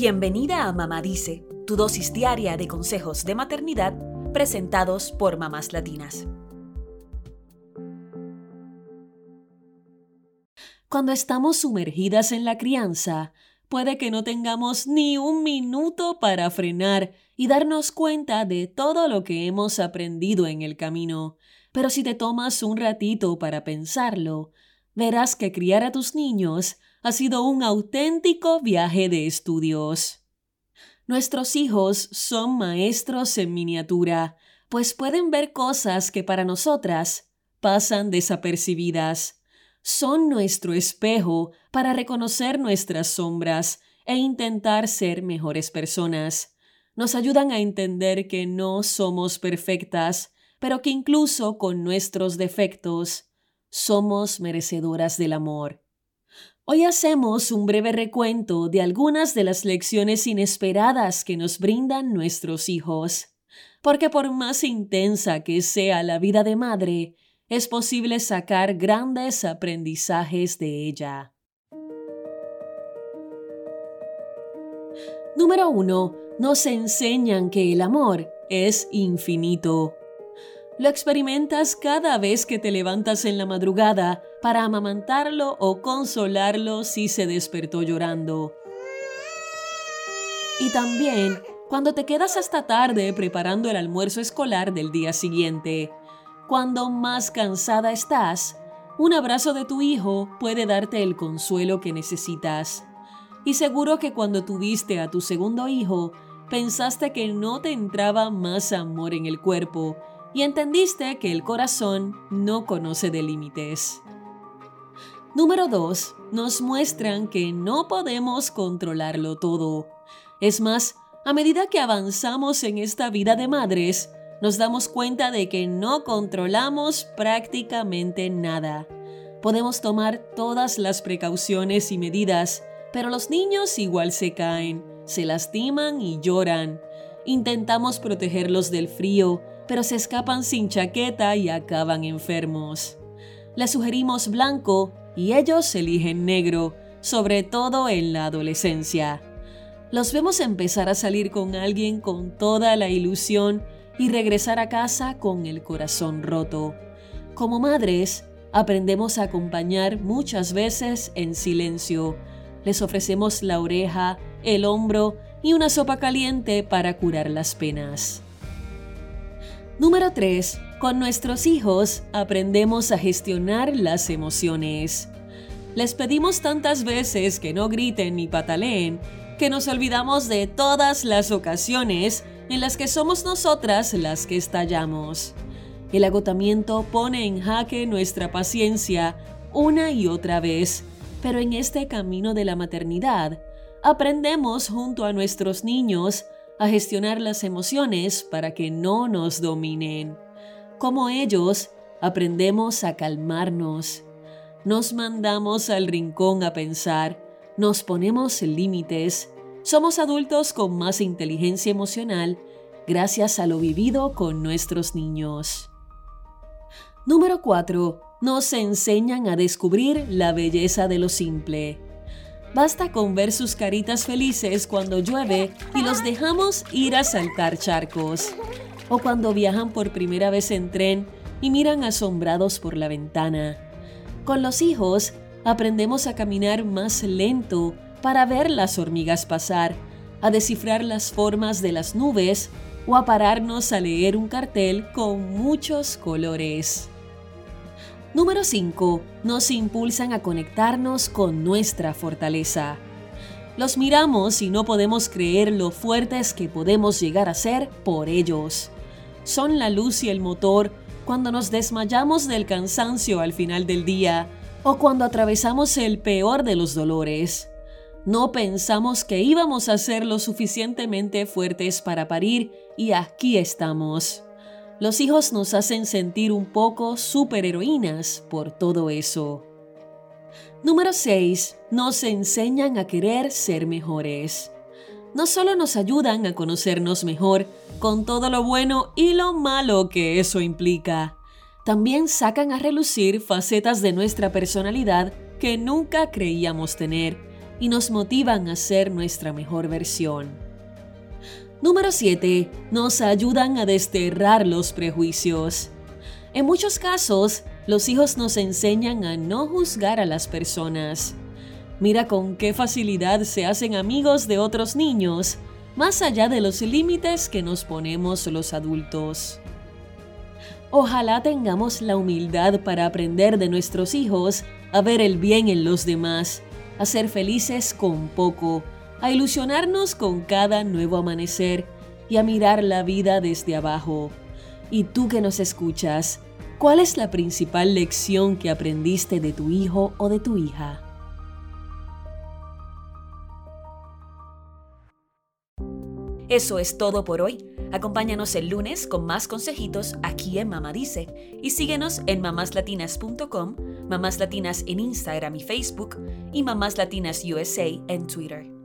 Bienvenida a Mamá Dice, tu dosis diaria de consejos de maternidad presentados por mamás latinas. Cuando estamos sumergidas en la crianza, puede que no tengamos ni un minuto para frenar y darnos cuenta de todo lo que hemos aprendido en el camino. Pero si te tomas un ratito para pensarlo, verás que criar a tus niños ha sido un auténtico viaje de estudios. Nuestros hijos son maestros en miniatura, pues pueden ver cosas que para nosotras pasan desapercibidas son nuestro espejo para reconocer nuestras sombras e intentar ser mejores personas. Nos ayudan a entender que no somos perfectas, pero que incluso con nuestros defectos somos merecedoras del amor. Hoy hacemos un breve recuento de algunas de las lecciones inesperadas que nos brindan nuestros hijos, porque por más intensa que sea la vida de madre, es posible sacar grandes aprendizajes de ella. Número 1. Nos enseñan que el amor es infinito. Lo experimentas cada vez que te levantas en la madrugada para amamantarlo o consolarlo si se despertó llorando. Y también cuando te quedas hasta tarde preparando el almuerzo escolar del día siguiente cuando más cansada estás, un abrazo de tu hijo puede darte el consuelo que necesitas. Y seguro que cuando tuviste a tu segundo hijo, pensaste que no te entraba más amor en el cuerpo y entendiste que el corazón no conoce de límites. Número 2. Nos muestran que no podemos controlarlo todo. Es más, a medida que avanzamos en esta vida de madres, nos damos cuenta de que no controlamos prácticamente nada. Podemos tomar todas las precauciones y medidas, pero los niños igual se caen, se lastiman y lloran. Intentamos protegerlos del frío, pero se escapan sin chaqueta y acaban enfermos. Les sugerimos blanco y ellos eligen negro, sobre todo en la adolescencia. Los vemos empezar a salir con alguien con toda la ilusión y regresar a casa con el corazón roto. Como madres, aprendemos a acompañar muchas veces en silencio. Les ofrecemos la oreja, el hombro y una sopa caliente para curar las penas. Número 3. Con nuestros hijos aprendemos a gestionar las emociones. Les pedimos tantas veces que no griten ni pataleen que nos olvidamos de todas las ocasiones en las que somos nosotras las que estallamos. El agotamiento pone en jaque nuestra paciencia una y otra vez, pero en este camino de la maternidad aprendemos junto a nuestros niños a gestionar las emociones para que no nos dominen. Como ellos, aprendemos a calmarnos. Nos mandamos al rincón a pensar, nos ponemos límites somos adultos con más inteligencia emocional gracias a lo vivido con nuestros niños. Número 4. Nos enseñan a descubrir la belleza de lo simple. Basta con ver sus caritas felices cuando llueve y los dejamos ir a saltar charcos. O cuando viajan por primera vez en tren y miran asombrados por la ventana. Con los hijos aprendemos a caminar más lento para ver las hormigas pasar, a descifrar las formas de las nubes o a pararnos a leer un cartel con muchos colores. Número 5. Nos impulsan a conectarnos con nuestra fortaleza. Los miramos y no podemos creer lo fuertes que podemos llegar a ser por ellos. Son la luz y el motor cuando nos desmayamos del cansancio al final del día o cuando atravesamos el peor de los dolores. No pensamos que íbamos a ser lo suficientemente fuertes para parir y aquí estamos. Los hijos nos hacen sentir un poco superheroínas por todo eso. Número 6. Nos enseñan a querer ser mejores. No solo nos ayudan a conocernos mejor, con todo lo bueno y lo malo que eso implica, también sacan a relucir facetas de nuestra personalidad que nunca creíamos tener y nos motivan a ser nuestra mejor versión. Número 7. Nos ayudan a desterrar los prejuicios. En muchos casos, los hijos nos enseñan a no juzgar a las personas. Mira con qué facilidad se hacen amigos de otros niños, más allá de los límites que nos ponemos los adultos. Ojalá tengamos la humildad para aprender de nuestros hijos a ver el bien en los demás, a ser felices con poco, a ilusionarnos con cada nuevo amanecer y a mirar la vida desde abajo. Y tú que nos escuchas, ¿cuál es la principal lección que aprendiste de tu hijo o de tu hija? Eso es todo por hoy. Acompáñanos el lunes con más consejitos aquí en Mamá Dice y síguenos en mamáslatinas.com, Mamás Latinas en Instagram y Facebook y Mamás Latinas USA en Twitter.